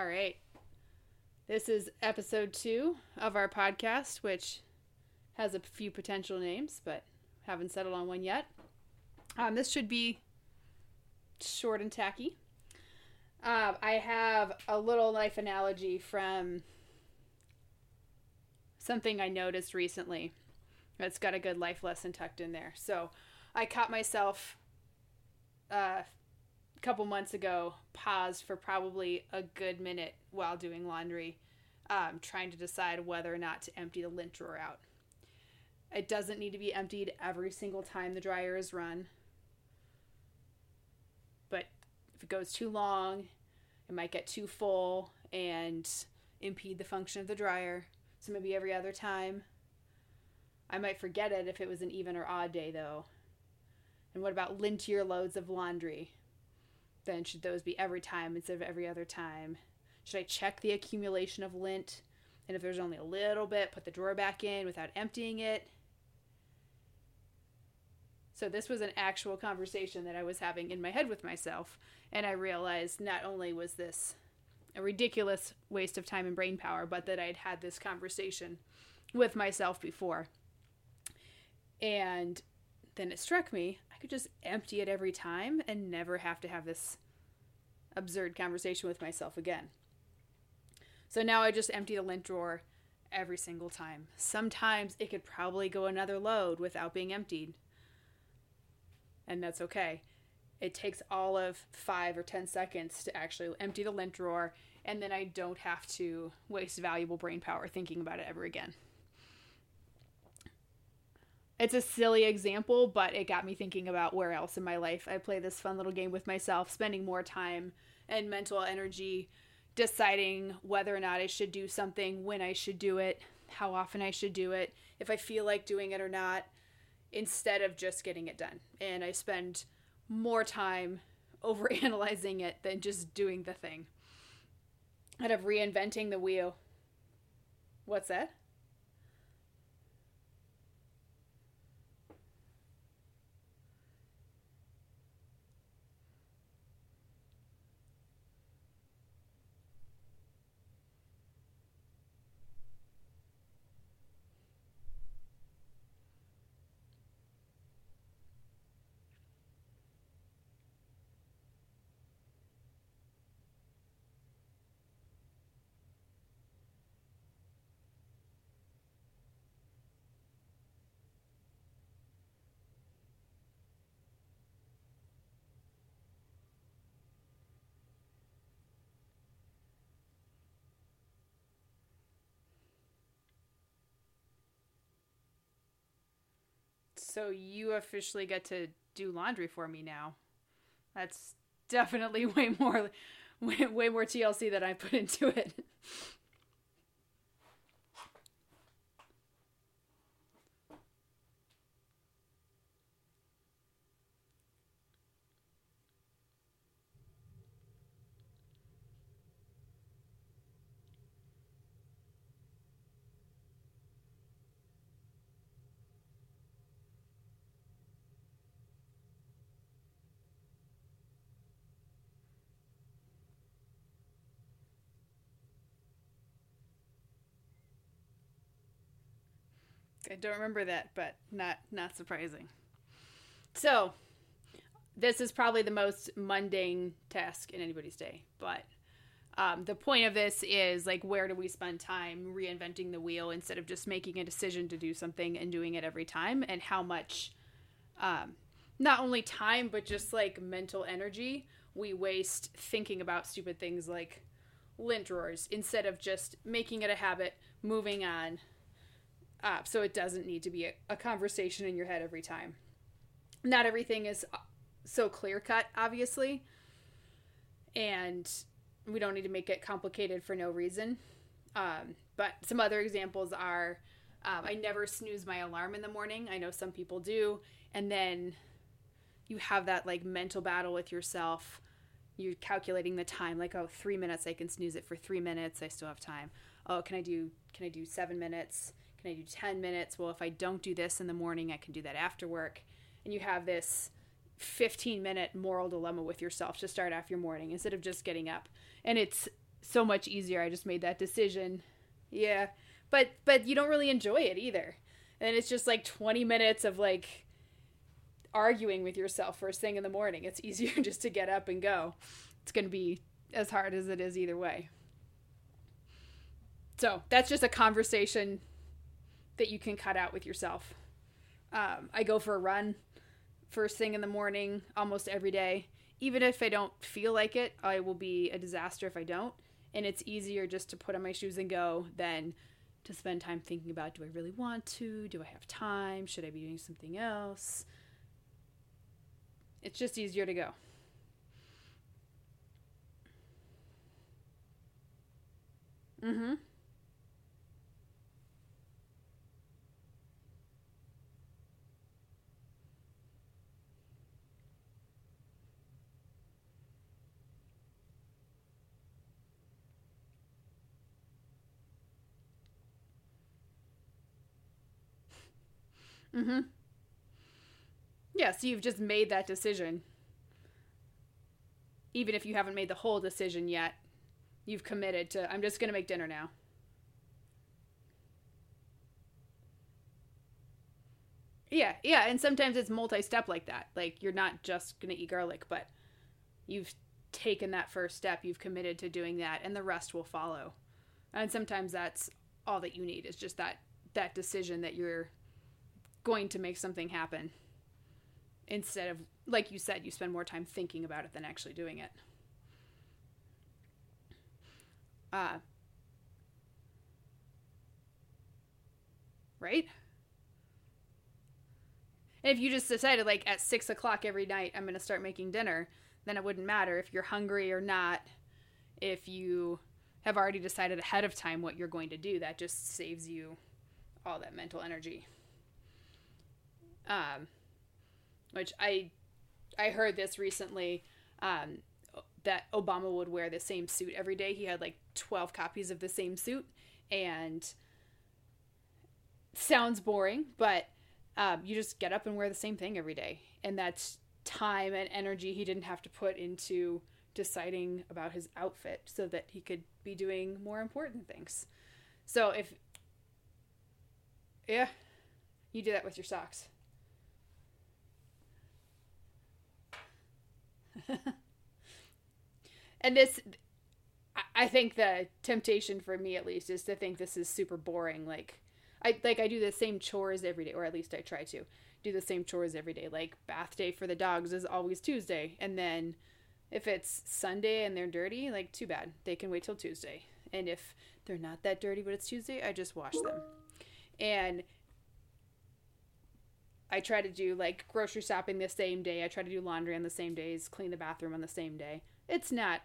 All right. This is episode two of our podcast, which has a few potential names, but haven't settled on one yet. Um, this should be short and tacky. Um, I have a little life analogy from something I noticed recently that's got a good life lesson tucked in there. So I caught myself uh, couple months ago paused for probably a good minute while doing laundry, um, trying to decide whether or not to empty the lint drawer out. It doesn't need to be emptied every single time the dryer is run. But if it goes too long, it might get too full and impede the function of the dryer. So maybe every other time. I might forget it if it was an even or odd day, though. And what about lintier loads of laundry? Then should those be every time instead of every other time? Should I check the accumulation of lint? And if there's only a little bit, put the drawer back in without emptying it? So this was an actual conversation that I was having in my head with myself, and I realized not only was this a ridiculous waste of time and brain power, but that I'd had this conversation with myself before. And then it struck me could just empty it every time and never have to have this absurd conversation with myself again. So now I just empty the lint drawer every single time. Sometimes it could probably go another load without being emptied. And that's okay. It takes all of five or 10 seconds to actually empty the lint drawer, and then I don't have to waste valuable brain power thinking about it ever again. It's a silly example, but it got me thinking about where else in my life I play this fun little game with myself, spending more time and mental energy deciding whether or not I should do something, when I should do it, how often I should do it, if I feel like doing it or not, instead of just getting it done. And I spend more time over analyzing it than just doing the thing. Out of reinventing the wheel. What's that? So you officially get to do laundry for me now. That's definitely way more way, way more TLC than I put into it. I don't remember that, but not not surprising. So, this is probably the most mundane task in anybody's day, but um, the point of this is like where do we spend time reinventing the wheel instead of just making a decision to do something and doing it every time, and how much, um, not only time but just like mental energy we waste thinking about stupid things like lint drawers instead of just making it a habit, moving on, so it doesn't need to be a, a conversation in your head every time. Not everything is uh, so clear cut, obviously, and we don't need to make it complicated for no reason. Um, but some other examples are um, I never snooze my alarm in the morning. I know some people do. And then you have that like mental battle with yourself. You're calculating the time, like, oh, three minutes, I can snooze it for three minutes. I still have time. Oh, can I do, can I do seven minutes? Can I do 10 minutes? Well, if I don't do this in the morning, I can do that after work. And you have this 15 minute moral dilemma with yourself to start off your morning instead of just getting up. And it's so much easier. I just made that decision. Yeah. But but you don't really enjoy it either. And it's just like 20 minutes of like arguing with yourself first thing in the morning. It's easier just to get up and go. It's going to be as hard as it is either way. So, that's just a conversation that you can cut out with yourself. Um, I go for a run first thing in the morning almost every day. Even if I don't feel like it, I will be a disaster if I don't. And it's easier just to put on my shoes and go than to spend time thinking about do I really want to? Do I have time? Should I be doing something else? It's just easier to go. Mm hmm. Mm-hmm. Yeah, so you've just made that decision. Even if you haven't made the whole decision yet, you've committed to I'm just going to make dinner now. Yeah, yeah, and sometimes it's multi-step like that. Like you're not just going to eat garlic, but you've taken that first step, you've committed to doing that and the rest will follow. And sometimes that's all that you need is just that that decision that you're going to make something happen instead of like you said you spend more time thinking about it than actually doing it. Uh, right? And if you just decided like at six o'clock every night i'm going to start making dinner then it wouldn't matter if you're hungry or not if you have already decided ahead of time what you're going to do. That just saves you all that mental energy um, which I I heard this recently um, that Obama would wear the same suit every day. He had like 12 copies of the same suit and sounds boring, but um, you just get up and wear the same thing every day. And that's time and energy he didn't have to put into deciding about his outfit so that he could be doing more important things. So if yeah, you do that with your socks. and this I think the temptation for me at least is to think this is super boring. Like I like I do the same chores every day, or at least I try to do the same chores every day. Like bath day for the dogs is always Tuesday, and then if it's Sunday and they're dirty, like too bad. They can wait till Tuesday. And if they're not that dirty but it's Tuesday, I just wash them. And I try to do like grocery shopping the same day. I try to do laundry on the same days, clean the bathroom on the same day. It's not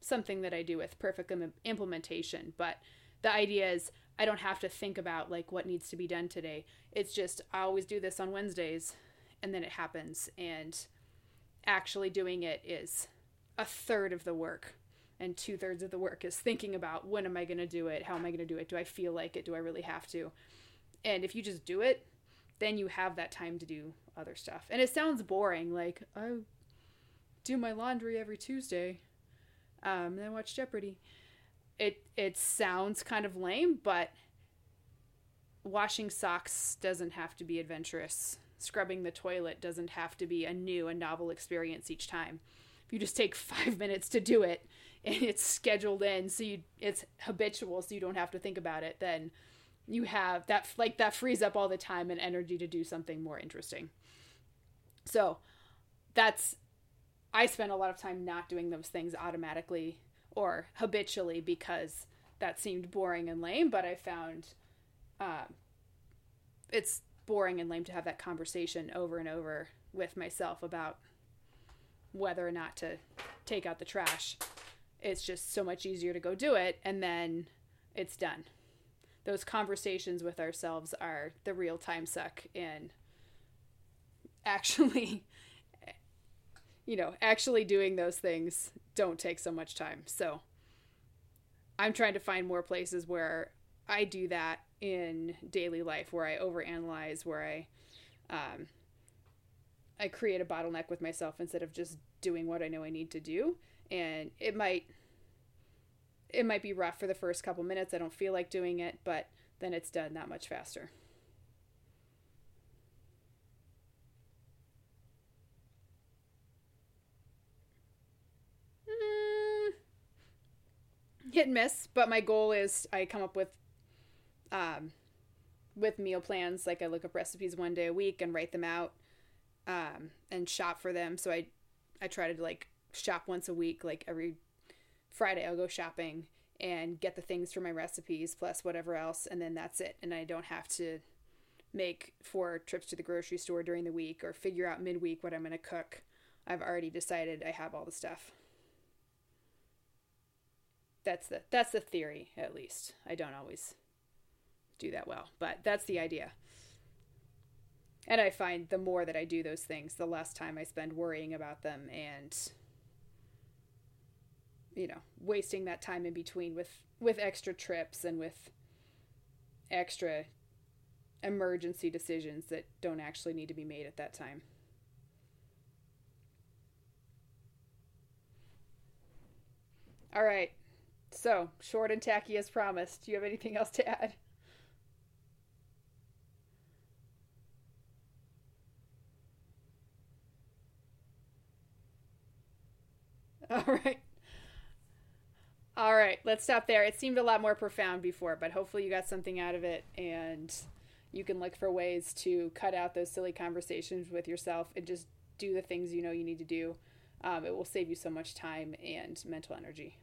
something that I do with perfect implementation, but the idea is I don't have to think about like what needs to be done today. It's just I always do this on Wednesdays and then it happens and actually doing it is a third of the work and two thirds of the work is thinking about when am I going to do it? How am I going to do it? Do I feel like it? Do I really have to? And if you just do it, then you have that time to do other stuff. And it sounds boring, like I do my laundry every Tuesday, um, then watch Jeopardy. It it sounds kind of lame, but washing socks doesn't have to be adventurous. Scrubbing the toilet doesn't have to be a new and novel experience each time. If you just take five minutes to do it and it's scheduled in, so you it's habitual, so you don't have to think about it, then you have that like that frees up all the time and energy to do something more interesting. So that's i spend a lot of time not doing those things automatically or habitually because that seemed boring and lame but i found uh, it's boring and lame to have that conversation over and over with myself about whether or not to take out the trash. It's just so much easier to go do it and then it's done those conversations with ourselves are the real time suck and actually you know actually doing those things don't take so much time. So i'm trying to find more places where i do that in daily life where i overanalyze where i um, i create a bottleneck with myself instead of just doing what i know i need to do. And it might it might be rough for the first couple minutes. I don't feel like doing it, but then it's done that much faster. Mm, hit and miss, but my goal is I come up with um, with meal plans. Like I look up recipes one day a week and write them out um, and shop for them. So I I try to like shop once a week. Like every Friday, I'll go shopping and get the things for my recipes plus whatever else, and then that's it. And I don't have to make four trips to the grocery store during the week or figure out midweek what I'm going to cook. I've already decided I have all the stuff. That's the that's the theory at least. I don't always do that well, but that's the idea. And I find the more that I do those things, the less time I spend worrying about them and you know, wasting that time in between with with extra trips and with extra emergency decisions that don't actually need to be made at that time. All right. So, short and tacky as promised. Do you have anything else to add? All right. Let's stop there. It seemed a lot more profound before, but hopefully you got something out of it and you can look for ways to cut out those silly conversations with yourself and just do the things you know you need to do. Um, it will save you so much time and mental energy.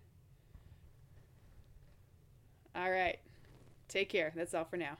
All right. Take care. That's all for now.